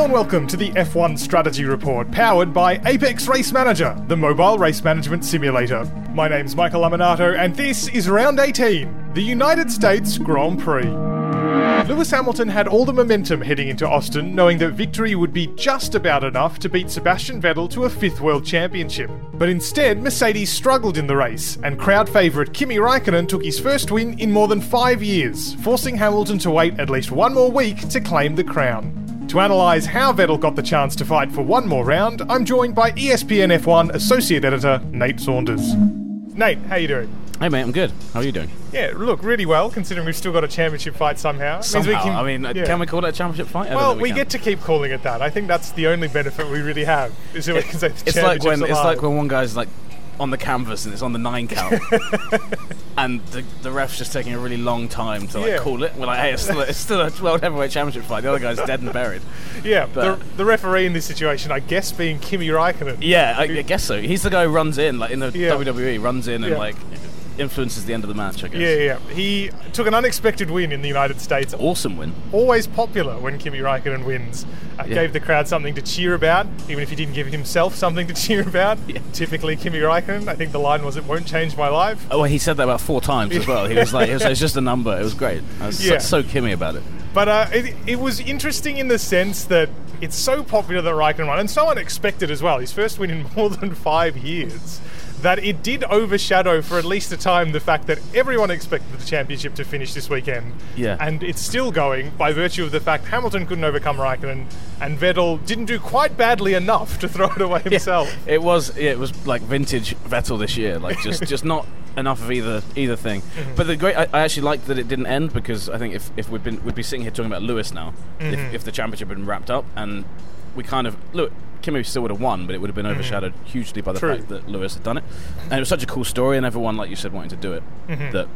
Hello and welcome to the F1 Strategy Report, powered by Apex Race Manager, the mobile race management simulator. My name's Michael Lamonato, and this is round 18, the United States Grand Prix. Lewis Hamilton had all the momentum heading into Austin, knowing that victory would be just about enough to beat Sebastian Vettel to a fifth world championship. But instead, Mercedes struggled in the race, and crowd favourite Kimi Raikkonen took his first win in more than five years, forcing Hamilton to wait at least one more week to claim the crown. To analyse how Vettel got the chance to fight for one more round, I'm joined by ESPN F1 Associate Editor Nate Saunders. Nate, how you doing? Hey mate, I'm good. How are you doing? Yeah, look, really well, considering we've still got a championship fight somehow. It means we Somehow. can- I mean, uh, yeah. can we call it a championship fight? I Well, think we, get to keep calling it that. I think that's the only benefit we really have. Is that we can say the It's like when it's like when one guy's like on the canvas and it's on the nine count, and the, the ref's just taking a really long time to like Yeah. call it. We're like, hey, it's still, it's still a world heavyweight championship fight. The other guy's dead and buried. Yeah, but- the, the referee in this situation, I guess, being Kimi Raikkonen. Yeah, I, I guess so. He's the guy who runs in, like in the Yeah. WWE, runs in and Yeah. like influences the end of the match. I guess. Yeah, yeah. He took an unexpected win in the United States. Awesome win. Always popular when Kimi Raikkonen wins. Uh, Yeah. Gave the crowd something to cheer about, even if he didn't give himself something to cheer about. Yeah. Typically Kimi Raikkonen. I think the line was, "It won't change my life." Oh, well, he said that about four times as well. He was like, it was, it's just a number. It was great. I was Yeah. so, so Kimi about it. But uh, it, it was interesting in the sense that it's so popular that Raikkonen won, and so unexpected as well. His first win in more than five years. That it did overshadow for at least a time the fact that everyone expected the championship to finish this weekend. Yeah. And it's still going by virtue of the fact Hamilton couldn't overcome Raikkonen, and Vettel didn't do quite badly enough to throw it away himself. It was yeah, it was like vintage Vettel this year, like just just not enough of either either thing. Mm-hmm. But the great, I, I actually liked that it didn't end because I think if, if we'd been we'd be sitting here talking about Lewis now, Mm-hmm. if, if the championship had been wrapped up and we kind of look. Kimi still would have won, but it would have been overshadowed hugely by the Mm-hmm. True. fact that Lewis had done it. And it was such a cool story, and everyone, like you said, wanting to do it. Mm-hmm. That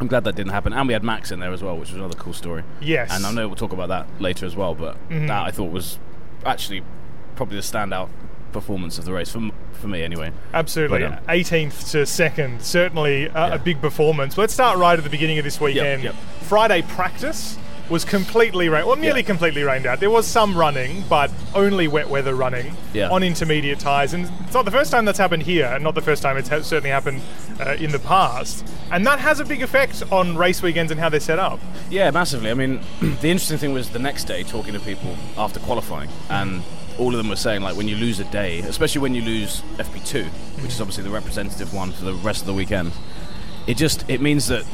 I'm glad that didn't happen. And we had Max in there as well, which was another cool story. Yes. And I know we'll talk about that later as well, but Mhm. that I thought was actually probably the standout performance of the race for, for me anyway. Absolutely. Well done. 18th to 2nd, certainly uh, Yeah. a big performance. Let's start right at the beginning of this weekend. yep. Friday practice was completely rained, well, nearly Yeah. completely rained out. There was some running, but only wet weather running Yeah. on intermediate tyres. And it's not the first time that's happened here, and not the first time it's ha- certainly happened uh, in the past. And that has a big effect on race weekends and how they're set up. Yeah, massively. I mean, the interesting thing was the next day talking to people after qualifying, and all of them were saying like when you lose a day, especially when you lose FP2, which is obviously the representative one for the rest of the weekend, it just it means that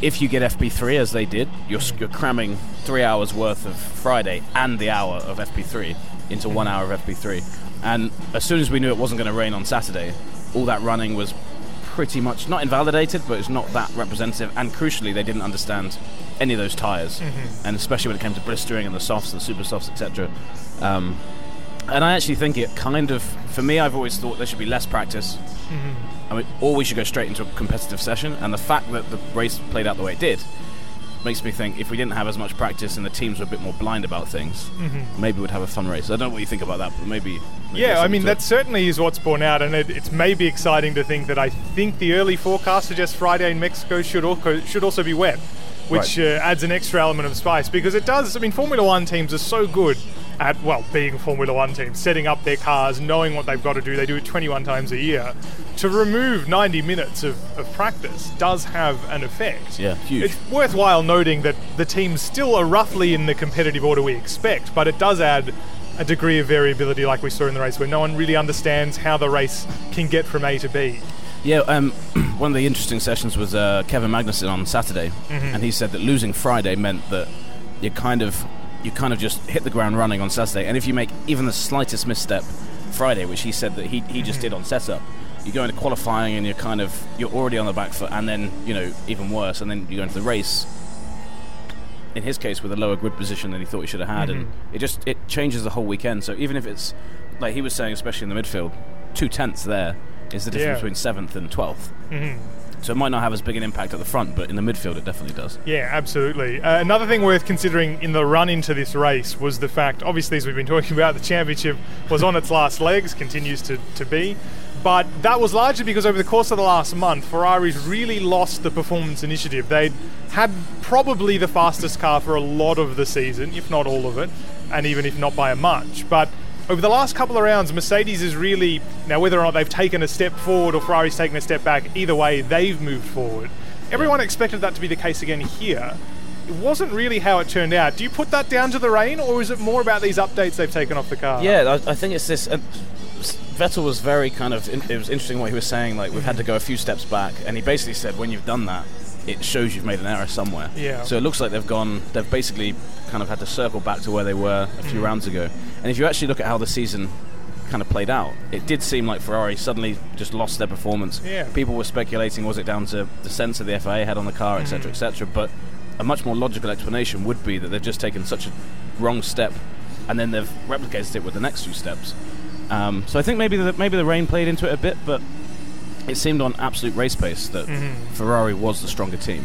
if you get FP3 as they did, you're, you're cramming three hours worth of Friday and the hour of FP3 into one hour of FP3. And as soon as we knew it wasn't going to rain on Saturday, all that running was pretty much not invalidated, but it's not that representative. And crucially, they didn't understand any of those tires, and especially when it came to blistering and the softs, the super softs, etc. Um, and I actually think it kind of, for me, I've always thought there should be less practice. I mean, or we should go straight into a competitive session. And the fact that the race played out the way it did makes me think if we didn't have as much practice and the teams were a bit more blind about things, maybe we'd have a fun race. I don't know what you think about that, but maybe. maybe Yeah, I mean that it. certainly is what's borne out, and it, it's maybe exciting to think that I think the early forecast suggests Friday in Mexico should also should also be wet, which Right. uh, adds an extra element of spice because it does. I mean, Formula One teams are so good at well being a Formula One team, setting up their cars, knowing what they've got to do. They do it 21 times a year. To remove 90 minutes of, of practice does have an effect. Yeah, huge. It's worthwhile noting that the teams still are roughly in the competitive order we expect, but it does add a degree of variability like we saw in the race where no one really understands how the race can get from A to B. Yeah, um, one of the interesting sessions was uh, Kevin Magnussen on Saturday, and he said that losing Friday meant that you're kind of you kind of just hit the ground running on Saturday, and if you make even the slightest misstep Friday, which he said that he, he just did on setup, you go into qualifying and you're kind of you're already on the back foot, and then you know even worse, and then you go into the race. In his case, with a lower grid position than he thought he should have had, and mm-hmm. it just it changes the whole weekend. So even if it's like he was saying, especially in the midfield, two tenths there is the difference Yeah. between seventh and 12th. So it might not have as big an impact at the front, but in the midfield it definitely does. Yeah, absolutely. Uh, another thing worth considering in the run into this race was the fact, obviously, as we've been talking about, the championship was on its last legs, continues to, to be. But that was largely because over the course of the last month, Ferraris really lost the performance initiative. They'd had probably the fastest car for a lot of the season, if not all of it, and even if not by a much. But over the last couple of rounds, Mercedes is really now whether or not they've taken a step forward or Ferrari's taken a step back. Either way, they've moved forward. Everyone expected that to be the case again here. It wasn't really how it turned out. Do you put that down to the rain, or is it more about these updates they've taken off the car? Yeah, I, I think it's this. Uh, Vettel was very kind of. It was interesting what he was saying. Like we've had to go a few steps back, and he basically said, when you've done that, it shows you've made an error somewhere. Yeah. So it looks like they've gone. They've basically kind of had to circle back to where they were a few Mm. rounds ago. And if you actually look at how the season kind of played out, it did seem like Ferrari suddenly just lost their performance. Yeah. People were speculating was it down to the sensor of the FIA had on the car, etc., Mm. etc. But a much more logical explanation would be that they've just taken such a wrong step, and then they've replicated it with the next few steps. Um, so I think maybe the, maybe the rain played into it a bit, but it seemed on absolute race pace that Mhm. Ferrari was the stronger team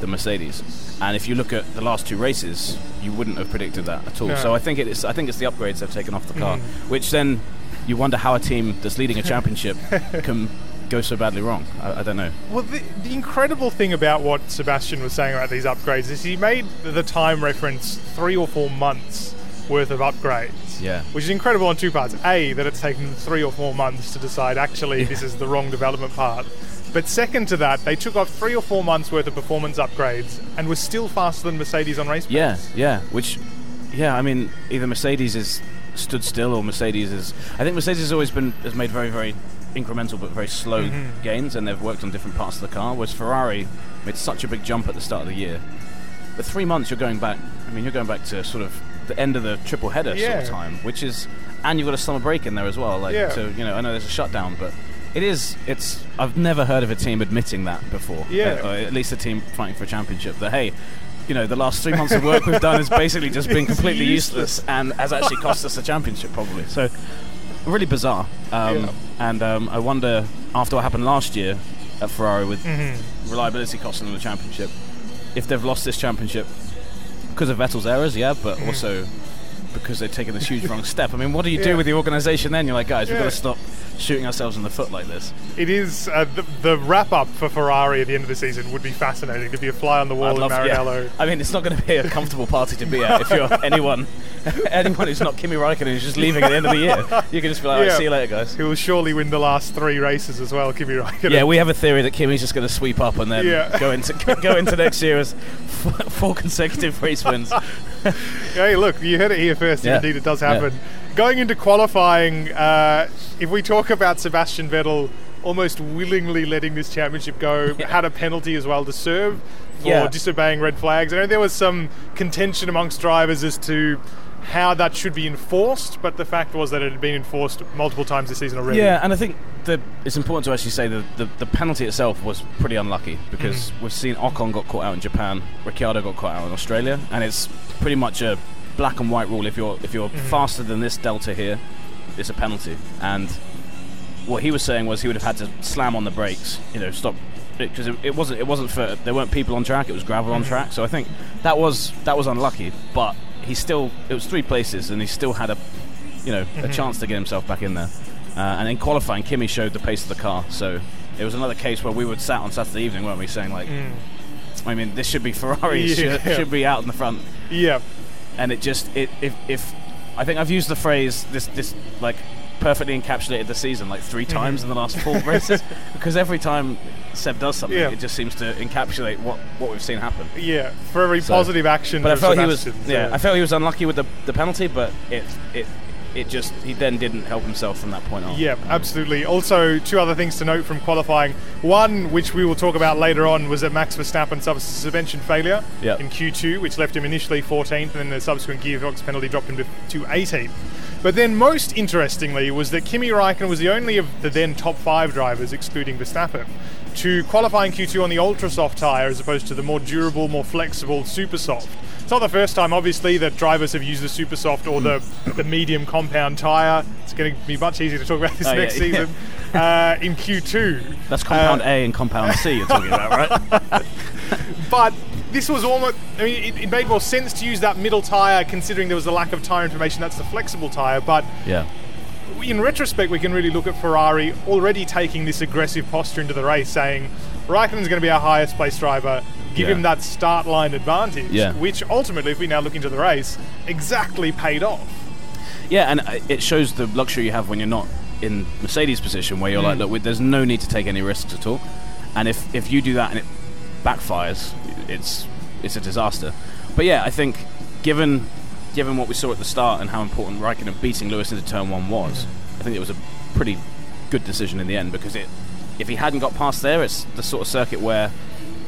than Mercedes. And if you look at the last two races, you wouldn't have predicted that at all. No. So I think it is. I think it's the upgrades they've taken off the car, Mhm. which then you wonder how a team that's leading a championship can go so badly wrong. I, I don't know. Well, the, the incredible thing about what Sebastian was saying about these upgrades is he made the time reference three or four months worth of upgrades. Yeah. Which is incredible on two parts. A, that it's taken three or four months to decide actually this is the wrong development part. But second to that, they took off three or four months worth of performance upgrades and were still faster than Mercedes on race Yeah, pace. yeah. Yeah, which, yeah, I mean, either Mercedes has stood still or Mercedes is. I think Mercedes has always been has made very, very incremental but very slow Mhm. gains, and they've worked on different parts of the car. Whereas Ferrari made such a big jump at the start of the year. But three months, you're going back. I mean, you're going back to sort of the end of the triple header sort of time, which is, and you've got a summer break in there as well. Like, Yeah. so you know, I know there's a shutdown, but. It is. It's. I've never heard of a team admitting that before. Yeah. Uh, or at least a team fighting for a championship. That hey, you know, the last three months of work we've done has basically just been completely useless. useless. and has actually cost us the championship probably. So really bizarre. Um, Yeah. And um, I wonder after what happened last year at Ferrari with Mhm. reliability costing them the championship, if they've lost this championship because of Vettel's errors, yeah, but Mm. also because they've taken this huge wrong step. I mean, what do you Yeah. do with the organisation then? You're like, guys, we've got to stop shooting ourselves in the foot like this. It is uh, the, the wrap up for Ferrari at the end of the season would be fascinating to be a fly on the wall I'd in love- yeah. Maranello. I mean, it's not going to be a comfortable party to be at if you're anyone, anyone who's not Kimi Raikkonen who's just leaving at the end of the year. You can just be like, "Right, Yeah. see you later, guys. He will surely win the last three races as well, Kimi Raikkonen. Yeah, we have a theory that Kimi's just going to sweep up and then Yeah. go into go into next year as f- four consecutive race wins. Hey, look, you heard it here first. Yeah. Indeed, it does Yeah. happen. Going into qualifying, uh, if we talk about Sebastian Vettel almost willingly letting this championship go, Yeah. had a penalty as well to serve for Yeah. disobeying red flags. I know there was some contention amongst drivers as to how that should be enforced, but the fact was that it had been enforced multiple times this season already. Yeah, and I think the, it's important to actually say that the, the penalty itself was pretty unlucky because mm-hmm. we've seen Ocon got caught out in Japan, Ricciardo got caught out in Australia, and it's pretty much a black and white rule. If you're if you're mm-hmm. faster than this delta here, it's a penalty. And what he was saying was he would have had to slam on the brakes, you know, stop because it, it wasn't it wasn't for there weren't people on track, it was gravel on mm-hmm. track. So I think that was that was unlucky, but he still it was three places and he still had a you know a mm-hmm. chance to get himself back in there. Uh, and in qualifying, Kimi showed the pace of the car, so it was another case where we would sat on Saturday evening, weren't we, saying like, mm. I mean, this should be Ferrari, Yeah. should, should be out in the front, Yeah. and it just it if if I think I've used the phrase this this like perfectly encapsulated the season like three mm-hmm. times in the last four races because every time Seb does something, Yeah. it just seems to encapsulate what what we've seen happen. Yeah, for every So- positive action. But I felt he was yeah, I felt he was unlucky with the the penalty, but it it it just he then didn't help himself from that point on. Yeah, absolutely. Also, two other things to note from qualifying. One, which we will talk about later on, was that Max Verstappen suffered suspension failure Yeah. in Q2, which left him initially 14th, and then the subsequent gearbox penalty dropped him to, to 18th. But then, most interestingly, was that Kimi Raikkonen was the only of the then top five drivers, excluding Verstappen, to qualify in Q2 on the ultra soft tyre as opposed to the more durable, more flexible super soft. It's not the first time, obviously, that drivers have used the super soft or the, the medium compound tyre. It's going to be much easier to talk about this Oh, next yeah. season. Uh, in Q2. That's compound Uh, A and compound C you're talking about, right? But this was almost, I mean, it, it made more sense to use that middle tyre considering there was a lack of tyre information. That's the flexible tyre. But yeah. In retrospect, we can really look at Ferrari already taking this aggressive posture into the race, saying Raikkonen's going to be our highest place driver. Give Yeah. him that start line advantage, Yeah. which ultimately, if we now look into the race, exactly paid off. Yeah, and uh, it shows the luxury you have when you're not in Mercedes' position, where you're like, look, there's no need to take any risks at all. And if, if you do that and it backfires, it's it's a disaster. But yeah, I think given given what we saw at the start and how important Raikkonen beating Lewis into turn one was, I think it was a pretty good decision in the end because it if he hadn't got past there, it's the sort of circuit where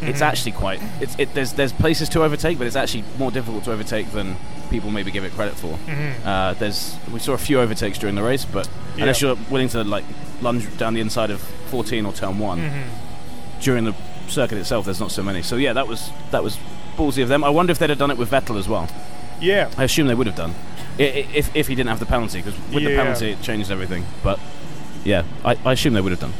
it's mhm. actually quite it's it, there's there's places to overtake, but it's actually more difficult to overtake than people maybe give it credit for. Mhm. Uh, there's we saw a few overtakes during the race, but unless you're willing to like lunge down the inside of 14 or turn one mhm. during the circuit itself, there's not so many. So yeah, that was that was ballsy of them. I wonder if they'd have done it with Vettel as well. Yeah, I assume they would have done I- i- if if he didn't have the penalty, because with the Yeah. penalty it changed everything. But yeah, I, I assume they would have done.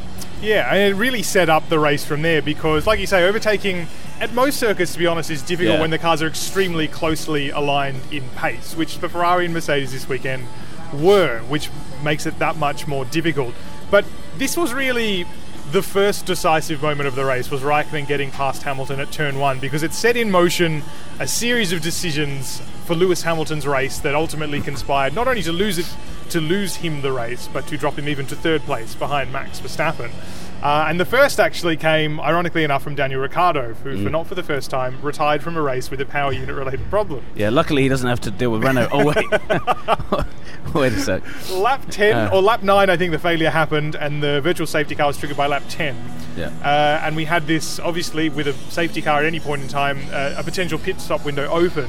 Yeah, and it really set up the race from there because, like you say, overtaking at most circuits, to be honest, is difficult Yeah. when the cars are extremely closely aligned in pace, which the Ferrari and Mercedes this weekend were, which makes it that much more difficult. But this was really the first decisive moment of the race was Raikkonen getting past Hamilton at turn one because it set in motion a series of decisions for Lewis Hamilton's race that ultimately conspired not only to lose it to lose him the race, but to drop him even to third place behind Max Verstappen. Uh, and the first actually came, ironically enough, from Daniel Ricciardo, who, for not for the first time, retired from a race with a power unit related problem. Yeah, luckily he doesn't have to deal with Renault. Oh wait, wait a sec. Lap 10, Uh. or lap 9, I think the failure happened, and the virtual safety car was triggered by lap 10. Yeah. Uh, and we had this, obviously, with a safety car at any point in time, uh, a potential pit stop window open.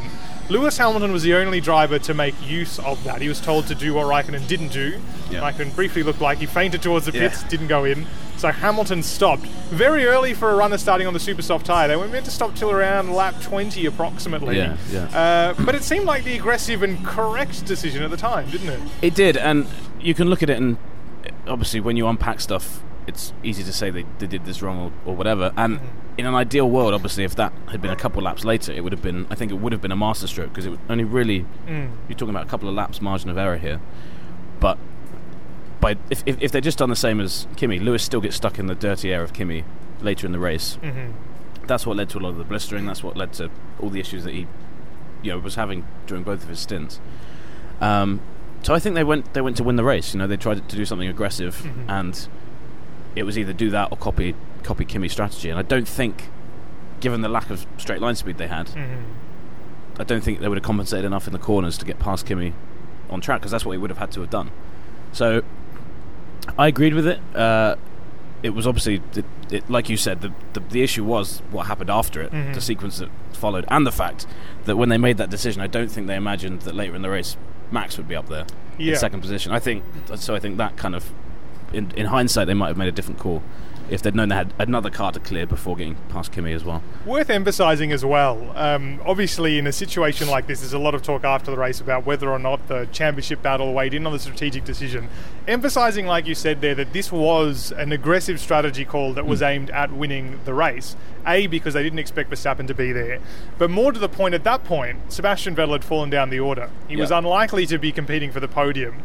Lewis Hamilton was the only driver to make use of that. He was told to do what Raikkonen didn't do. Yeah. Raikkonen briefly looked like he feinted towards the Yeah. pits, didn't go in. So Hamilton stopped very early for a runner starting on the super soft tyre. They weren't meant to stop till around lap 20 approximately. Yeah, yeah. Uh, but it seemed like the aggressive and correct decision at the time, didn't it? It did, and you can look at it, and obviously, when you unpack stuff, it's easy to say they, they did this wrong or, or whatever. And in an ideal world, obviously, if that had been a couple of laps later, it would have been. I think it would have been a masterstroke because it was only really. You're talking about a couple of laps margin of error here. By, if, if, if they'd just done the same as Kimi, Lewis still gets stuck in the dirty air of Kimi later in the race. Mm-hmm. That's what led to a lot of the blistering. That's what led to all the issues that he, you know, was having during both of his stints. Um, so I think they went they went to win the race. You know, they tried to do something aggressive, mm-hmm. and it was either do that or copy copy Kimi's strategy. And I don't think, given the lack of straight line speed they had, mm-hmm. I don't think they would have compensated enough in the corners to get past Kimi on track because that's what he would have had to have done. So I agreed with it. Uh, it was obviously, it, it, like you said, the, the the issue was what happened after it, the sequence that followed, and the fact that when they made that decision, I don't think they imagined that later in the race Max would be up there Yeah. in second position. I think so. I think that kind of, in, in hindsight, they might have made a different call if they'd known they had another car to clear before getting past Kimi as well. Worth emphasising as well. Um, obviously, in a situation like this, there's a lot of talk after the race about whether or not the championship battle weighed in on the strategic decision. Emphasising, like you said there, that this was an aggressive strategy call that was aimed at winning the race. A, because they didn't expect Verstappen to be there. But more to the point, at that point, Sebastian Vettel had fallen down the order. He was unlikely to be competing for the podium.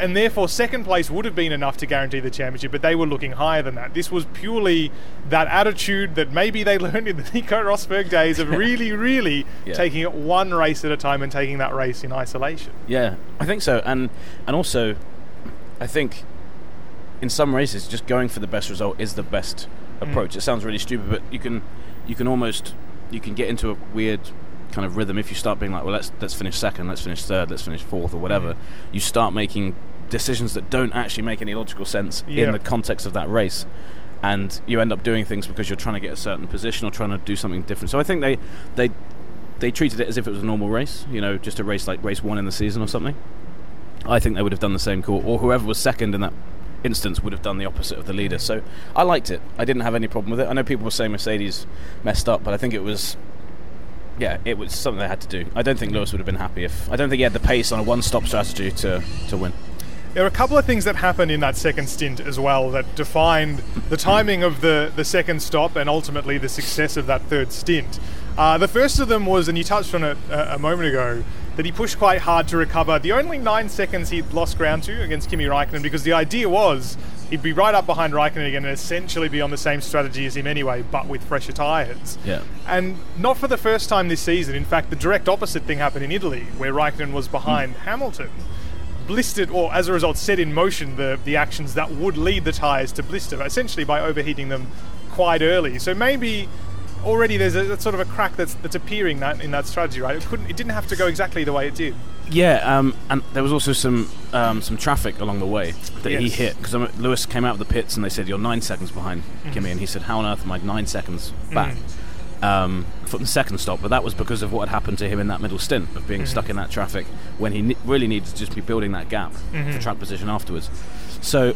And therefore, second place would have been enough to guarantee the championship, but they were looking higher than that. This was purely that attitude that maybe they learned in the Nico Rosberg days of really, really Yeah. taking it one race at a time and taking that race in isolation. Yeah, I think so, and and also, I think in some races, just going for the best result is the best mm. approach. It sounds really stupid, but you can you can almost you can get into a weird kind of rhythm if you start being like, well, let's let's finish second, let's finish third, let's finish fourth, or whatever. You start making decisions that don't actually make any logical sense Yeah. in the context of that race. And you end up doing things because you're trying to get a certain position or trying to do something different. So I think they, they, they treated it as if it was a normal race, you know, just a race like race one in the season or something. I think they would have done the same call, or whoever was second in that instance would have done the opposite of the leader. So I liked it. I didn't have any problem with it. I know people were saying Mercedes messed up, but I think it was, yeah, it was something they had to do. I don't think Lewis would have been happy if I don't think he had the pace on a one-stop strategy to to win. There were a couple of things that happened in that second stint as well that defined the timing of the, the second stop and ultimately the success of that third stint. Uh, the first of them was, and you touched on it a, a moment ago, that he pushed quite hard to recover the only nine seconds he'd lost ground to against Kimi Raikkonen because the idea was he'd be right up behind Raikkonen again and essentially be on the same strategy as him anyway, but with fresher tyres. Yeah. And not for the first time this season. In fact, the direct opposite thing happened in Italy, where Raikkonen was behind hmm. Hamilton. Blistered, or as a result, set in motion the, the actions that would lead the tyres to blister, essentially by overheating them quite early. So maybe already there's a, sort of a crack that's, that's appearing that in that strategy, right? It couldn't, it didn't have to go exactly the way it did. Yeah, um, and there was also some um, some traffic along the way that he hit because Lewis came out of the pits and they said you're nine seconds behind Kimi, and he said, "How on earth am I nine seconds back?" Um, from the second stop, but that was because of what had happened to him in that middle stint of being stuck in that traffic when he ne- really needed to just be building that gap for track position afterwards. So,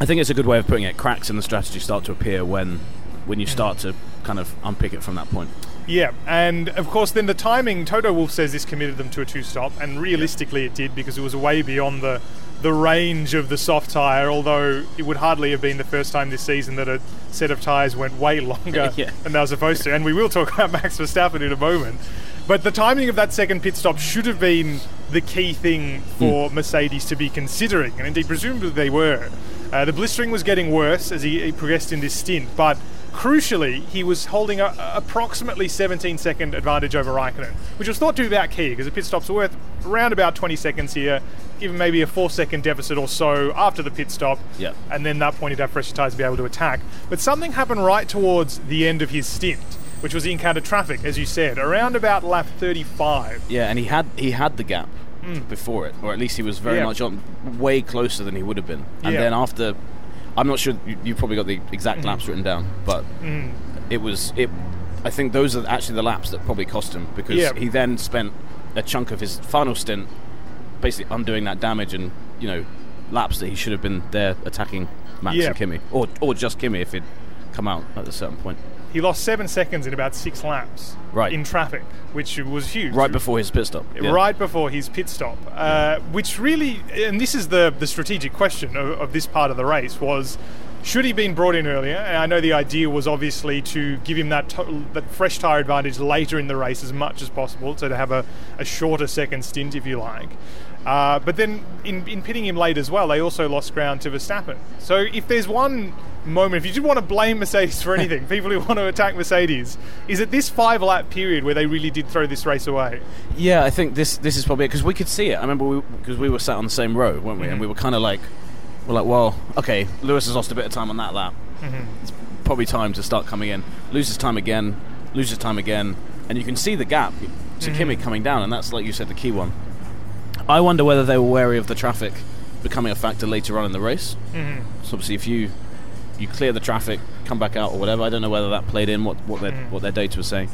I think it's a good way of putting it. Cracks in the strategy start to appear when when you start to kind of unpick it from that point. Yeah, and of course, then the timing. Toto Wolff says this committed them to a two-stop, and realistically, it did because it was way beyond the the range of the soft tire. Although it would hardly have been the first time this season that a set of tires went way longer Yeah. than they were supposed to. And we will talk about Max Verstappen in a moment. But the timing of that second pit stop should have been the key thing for Mercedes to be considering, and indeed, presumably they were. Uh, the blistering was getting worse as he, he progressed in this stint, but crucially, he was holding a, approximately 17 second advantage over Raikkonen, which was thought to be about key because the pit stops are worth around about 20 seconds here, given maybe a four second deficit or so after the pit stop. Yeah. And then that point he'd have fresher tyres to be able to attack. But something happened right towards the end of his stint, which was he encountered traffic, as you said, around about lap 35. Yeah, and he had he had the gap hmm. before it, or at least he was very. Yeah. much on, way closer than he would have been. And Yeah. then after, I'm not sure you, you've probably got the exact Mm-hmm. laps written down, but it was it. I think those are actually the laps that probably cost him because Yeah. he then spent a chunk of his final stint basically undoing that damage and you know laps that he should have been there attacking Max Yeah. and Kimi, or or just Kimi if he'd come out at a certain point. He lost seven seconds in about six laps Right. in traffic, which was huge. Right before his pit stop. Yeah. right before his pit stop, uh, which really, and this is the the strategic question of, of this part of the race was. Should he been brought in earlier? And I know the idea was obviously to give him that to- that fresh tire advantage later in the race as much as possible, so to have a, a shorter second stint, if you like. Uh, but then in, in pitting him late as well, they also lost ground to Verstappen. So if there's one moment, if you did want to blame Mercedes for anything, people who want to attack Mercedes, is it this five lap period where they really did throw this race away? Yeah, I think this this is probably because we could see it. I remember because we, were sat on the same row, weren't we? And mm-hmm. we were kind of like, we're like, well, okay, Lewis has lost a bit of time on that lap. Mm-hmm. It's probably time to start coming in. Loses time again, loses time again, and you can see the gap to mm-hmm. Kimi coming down, and that's like you said, the key one. I wonder whether they were wary of the traffic becoming a factor later on in the race. Mm-hmm. So obviously, if you you clear the traffic, come back out or whatever, I don't know whether that played in what what their what their data was saying.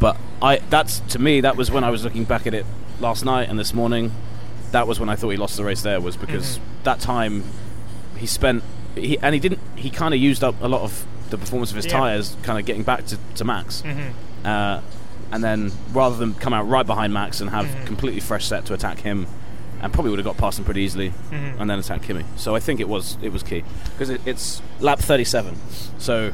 But I that's to me that was when I was looking back at it last night and this morning. That was when I thought he lost the race. There was because that time he spent he and he didn't he kind of used up a lot of the performance of his Yeah. tires, kind of getting back to, to Max. Uh, and then rather than come out right behind Max and have mm-hmm. completely fresh set to attack him, and probably would have got past him pretty easily, mm-hmm. and then attack Kimi. So I think it was it was key because it, it's lap 37. So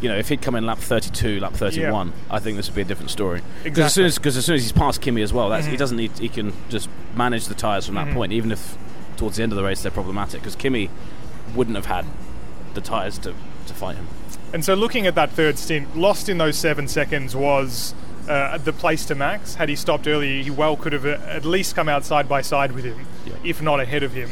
you know if he'd come in lap 32, lap 31, I think this would be a different story. Because as soon as because as soon as he's past Kimi as well, that's, he mm-hmm. doesn't need he can just manage the tires from that point, even if towards the end of the race they're problematic because Kimi wouldn't have had the tires to to fight him. And so, looking at that third stint, lost in those seven seconds was uh, the place to Max. Had he stopped earlier, he well could have uh, at least come out side by side with him, Yeah. if not ahead of him.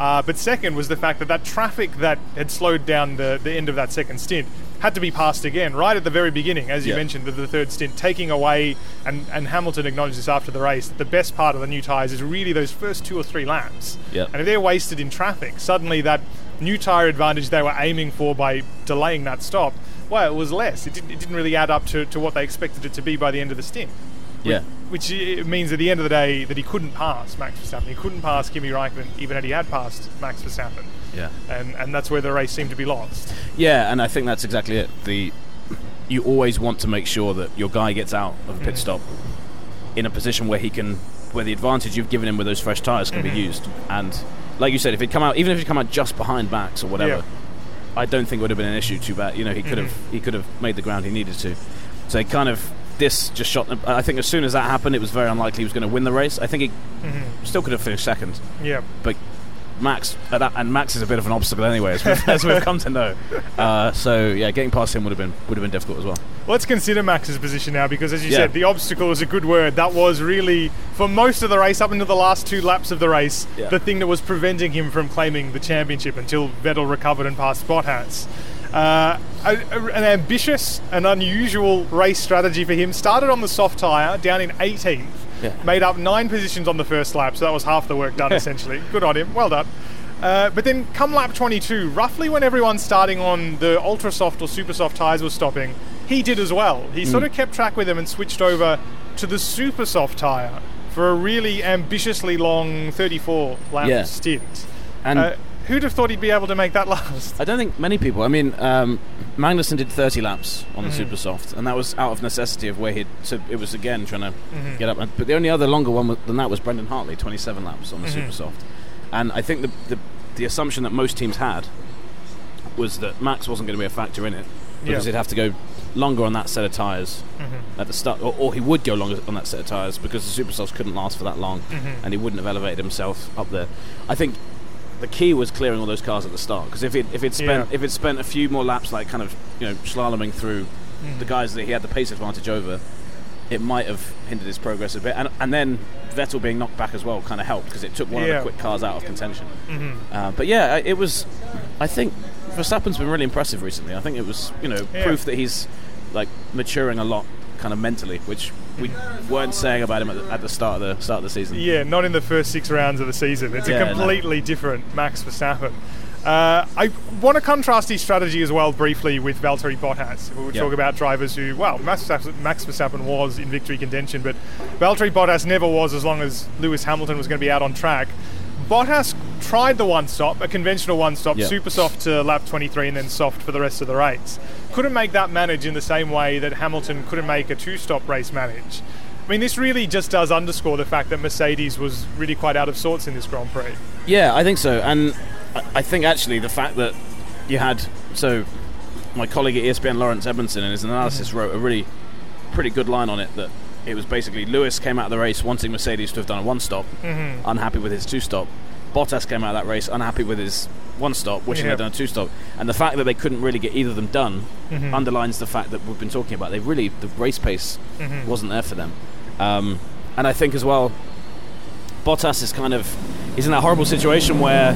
Uh, but second was the fact that that traffic that had slowed down the, the end of that second stint had to be passed again, right at the very beginning, as you Yeah. mentioned, with the third stint, taking away, and, and Hamilton acknowledged this after the race, that the best part of the new tyres is really those first two or three laps. Yeah. And if they're wasted in traffic, suddenly that new tyre advantage they were aiming for by delaying that stop, well, it was less. It didn't, it didn't really add up to, to what they expected it to be by the end of the stint. Yeah. Which i- means at the end of the day that he couldn't pass Max Verstappen. He couldn't pass Kimi Raikkonen, even had he had passed Max Verstappen. Yeah. And, and that's where the race seemed to be lost. Yeah, and I think that's exactly it. The you always want to make sure that your guy gets out of a pit mm-hmm. stop in a position where he can, where the advantage you've given him with those fresh tires can be mm-hmm. used. And like you said, if he'd come out, even if he'd come out just behind Max or whatever, Yeah. I don't think it would have been an issue too bad. You know, he could have he could have made the ground he needed to. So he kind of this just shot. I think as soon as that happened, it was very unlikely he was going to win the race. I think he mm-hmm. still could have finished second, Yeah. but Max and Max is a bit of an obstacle anyway, as we've, as we've come to know. Uh, so yeah, getting past him would have been would have been difficult as well. Let's consider Max's position now because, as you Yeah. said, the obstacle is a good word. That was really, for most of the race, up until the last two laps of the race, Yeah. the thing that was preventing him from claiming the championship until Vettel recovered and passed Bottas. Uh, a, a- an ambitious and unusual race strategy for him. Started on the soft tyre, down in 18th. Yeah. Made up nine positions on the first lap, so that was half the work done essentially. Good on him, well done. Uh, but then come lap 22, roughly when everyone starting on the ultra soft or super soft tyres was stopping, he did as well. He sort of kept track with them and switched over to the super soft tyre for a really ambitiously long 34 lap Yeah. stint. And Uh, who'd have thought he'd be able to make that last? I don't think many people. I mean, um, Magnussen did 30 laps on Mm-hmm. the super soft, and that was out of necessity of where he'd. So it was again trying to Mm-hmm. get up. But the only other longer one than that was Brendon Hartley, 27 laps on the Mm-hmm. super soft. And I think the, the the assumption that most teams had was that Max wasn't going to be a factor in it because Yeah. he'd have to go longer on that set of tires Mm-hmm. at the start, or, or he would go longer on that set of tires because the super softs couldn't last for that long, Mm-hmm. and he wouldn't have elevated himself up there. I think the key was clearing all those cars at the start because if it if it spent Yeah. if it spent a few more laps like kind of you know slaloming through the guys that he had the pace advantage over, it might have hindered his progress a bit. And and then Vettel being knocked back as well kind of helped because it took one of the quick cars out of contention. Uh, but yeah, it was. I think Verstappen's been really impressive recently. I think it was you know Yeah. proof that he's like maturing a lot kind of mentally, which we weren't saying about him at the, at the start of the start of the season. Yeah, not in the first six rounds of the season. It's Yeah, a no. completely different Max Verstappen. Uh, I want to contrast his strategy as well briefly with Valtteri Bottas. We Yeah. talk about drivers who, well, Max Verstappen, Max Verstappen was in victory contention, but Valtteri Bottas never was as long as Lewis Hamilton was going to be out on track. Bottas tried the one stop, a conventional one stop, Yeah. super soft to lap 23 and then soft for the rest of the race. Couldn't make that manage in the same way that Hamilton couldn't make a two stop race manage. I mean, this really just does underscore the fact that Mercedes was really quite out of sorts in this Grand Prix. Yeah, I think so, and I- think actually the fact that you had so my colleague at ESPN, Laurence Edmondson, in his analysis wrote a really pretty good line on it that it was basically Lewis came out of the race wanting Mercedes to have done a one stop, mm-hmm. unhappy with his two stop. Bottas came out of that race unhappy with his one stop, wishing Yeah. they'd done a two stop. And the fact that they couldn't really get either of them done underlines the fact that we've been talking about. They really the race pace wasn't there for them. Um, and I think as well, Bottas is kind of he's in that horrible situation where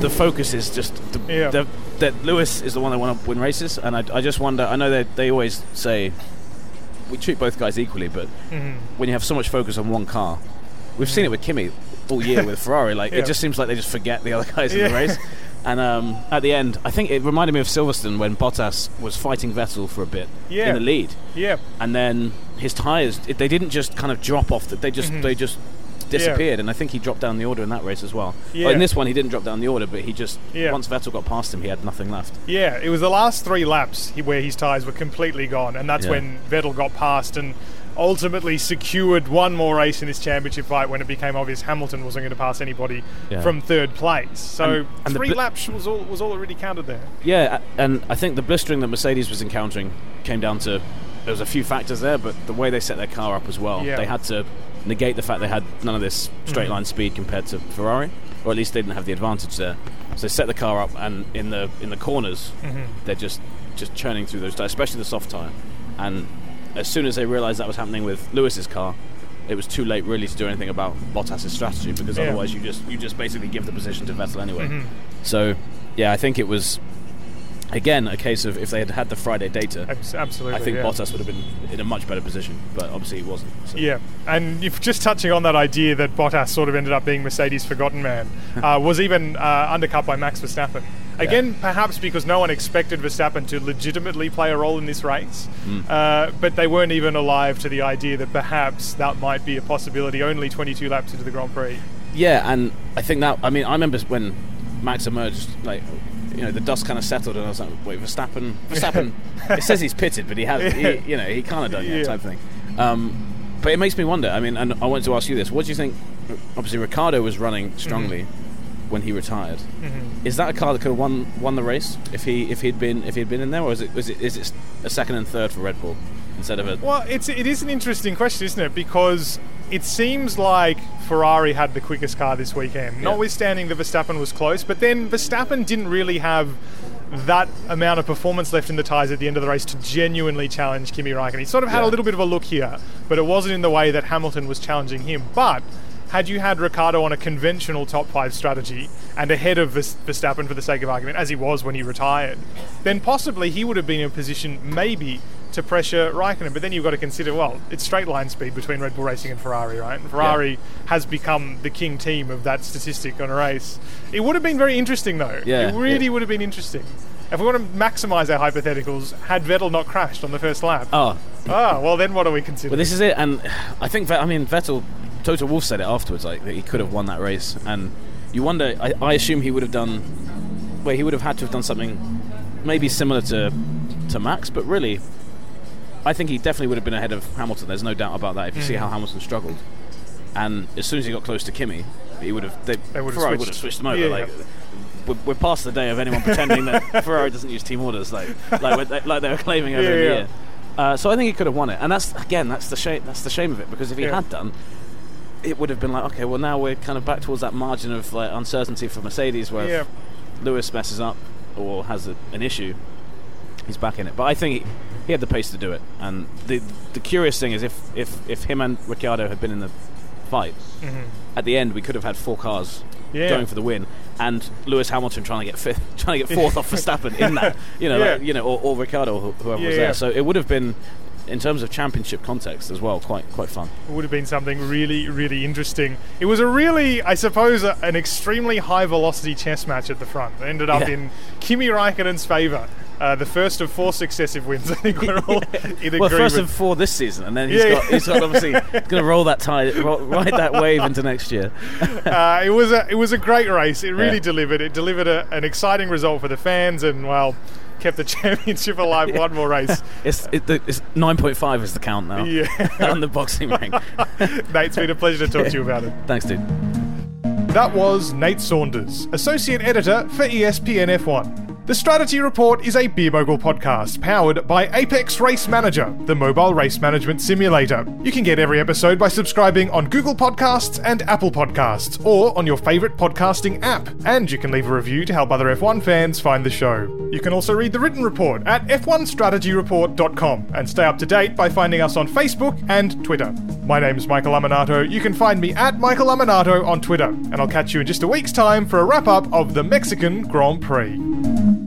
the focus is just the, Yeah. the, that Lewis is the one that want to win races, and I, I just wonder. I know they they always say we treat both guys equally, but Mm-hmm. when you have so much focus on one car, we've seen it with Kimi year with Ferrari. Like Yeah. it just seems like they just forget the other guys in the race. And um, at the end, I think it reminded me of Silverstone when Bottas was fighting Vettel for a bit Yeah. in the lead Yeah, and then his tires, they didn't just kind of drop off they just they just disappeared and I think he dropped down the order in that race as well Yeah. Well, in this one he didn't drop down the order but he just Yeah. once Vettel got past him he had nothing left yeah. It was the last three laps where his tyres were completely gone, and that's Yeah. when Vettel got past and ultimately secured one more race in this championship fight when it became obvious Hamilton wasn't going to pass anybody Yeah. from third place. So And- and three laps was all was all that really counted there. yeah and I think the blistering that Mercedes was encountering came down to there was a few factors there but the way they set their car up as well Yeah. they had to negate the fact they had none of this straight mm-hmm. line speed compared to Ferrari or at least they didn't have the advantage there so they set the car up and in the in the corners mm-hmm. they're just just churning through those tires, especially the soft tire. And as soon as they realised that was happening with Lewis's car, it was too late really to do anything about Bottas's strategy because Yeah. otherwise you just you just basically give the position to Vettel anyway. So yeah, I think it was again a case of if they had had the Friday data, Absolutely. I think yeah. Bottas would have been in a much better position, but obviously he wasn't. So. Yeah, and if just touching on that idea that Bottas sort of ended up being Mercedes' forgotten man, uh, was even uh, undercut by Max Verstappen. Again, perhaps because no one expected Verstappen to legitimately play a role in this race, uh, but they weren't even alive to the idea that perhaps that might be a possibility only 22 laps into the Grand Prix. Yeah, and I think that I mean I remember when Max emerged, like you know the dust kind of settled, and I was like, wait, Verstappen, Verstappen. it says he's pitted, but he has, he, you know, he kind of done Yeah. yeah, type thing. Um, but it makes me wonder. I mean, and I wanted to ask you this: What do you think? Obviously, Ricciardo was running strongly. When he retired. Mm-hmm. Is that a car that could have won won the race if he if he'd been if he'd been in there, or is it is it is it a second and third for Red Bull instead of a Well, it's it is an interesting question, isn't it? Because it seems like Ferrari had the quickest car this weekend, Yeah. notwithstanding that Verstappen was close. But then Verstappen didn't really have that amount of performance left in the tyres at the end of the race to genuinely challenge Kimi Raikkonen. He sort of had Yeah. a little bit of a look here, but it wasn't in the way that Hamilton was challenging him. But had you had Ricciardo on a conventional top five strategy and ahead of Verstappen for the sake of argument, as he was when he retired, then possibly he would have been in a position maybe to pressure Raikkonen. But then you've got to consider, well, it's straight line speed between Red Bull Racing and Ferrari, right? And Ferrari has become the king team of that statistic on a race. It would have been very interesting, though. Yeah, it really yeah. would have been interesting. If we want to maximise our hypotheticals, had Vettel not crashed on the first lap, oh ah, well, then what are we considering? But this is it, and I think I mean Vettel, Toto Wolff said it afterwards, like that he could have won that race, and you wonder. I, I assume he would have done, well, he would have had to have done something maybe similar to to Max, but really, I think he definitely would have been ahead of Hamilton. There's no doubt about that. If you see how Hamilton struggled, and as soon as he got close to Kimi, he would have. They, They would Ferrari switched. would have switched them over. Yeah, like, yeah. we're, we're past the day of anyone pretending that Ferrari doesn't use team orders, like like, they, like they were claiming over Yeah, the year. Uh, so I think he could have won it, and that's again that's the shame. That's the shame of it because if he had done, it would have been like okay, well now we're kind of back towards that margin of like uncertainty for Mercedes, where Yeah. if Lewis messes up or has a, an issue, he's back in it. But I think he, he had the pace to do it, and the the curious thing is if if if him and Ricciardo had been in the fight mm-hmm. at the end, we could have had four cars. Yeah. Going for the win, and Lewis Hamilton trying to get fifth, trying to get fourth off Verstappen in that, you know, Yeah. like, you know, or, or Ricciardo, or whoever was there. So it would have been, in terms of championship context as well, quite quite fun. It would have been something really, really interesting. It was a really, I suppose, a, an extremely high velocity chess match at the front. It ended up Yeah. in Kimi Raikkonen's favour. Uh, the first of four successive wins. I think we're all in Well, first of four this season, and then he's Yeah, got yeah. he's got obviously going to roll that tide, ride that wave into next year. uh, it was a it was a great race. It really Yeah. delivered. It delivered a, an exciting result for the fans, and well, kept the championship alive. One more race. It's it, it's nine point five is the count now Yeah. on the boxing ring. Nate, it's been a pleasure to talk to you about it. Thanks, dude. That was Nate Saunders, Associate Editor for ESPN F1. The Strategy Report is a Beer podcast powered by Apex Race Manager, the mobile race management simulator. You can get every episode by subscribing on Google Podcasts and Apple Podcasts, or on your favourite podcasting app. And you can leave a review to help other F1 fans find the show. You can also read the written report at f1strategyreport.com and stay up to date by finding us on Facebook and Twitter. My name is Michael Lamonato. You can find me at Michael Lamonato on Twitter, and I'll catch you in just a week's time for a wrap up of the Mexican Grand Prix.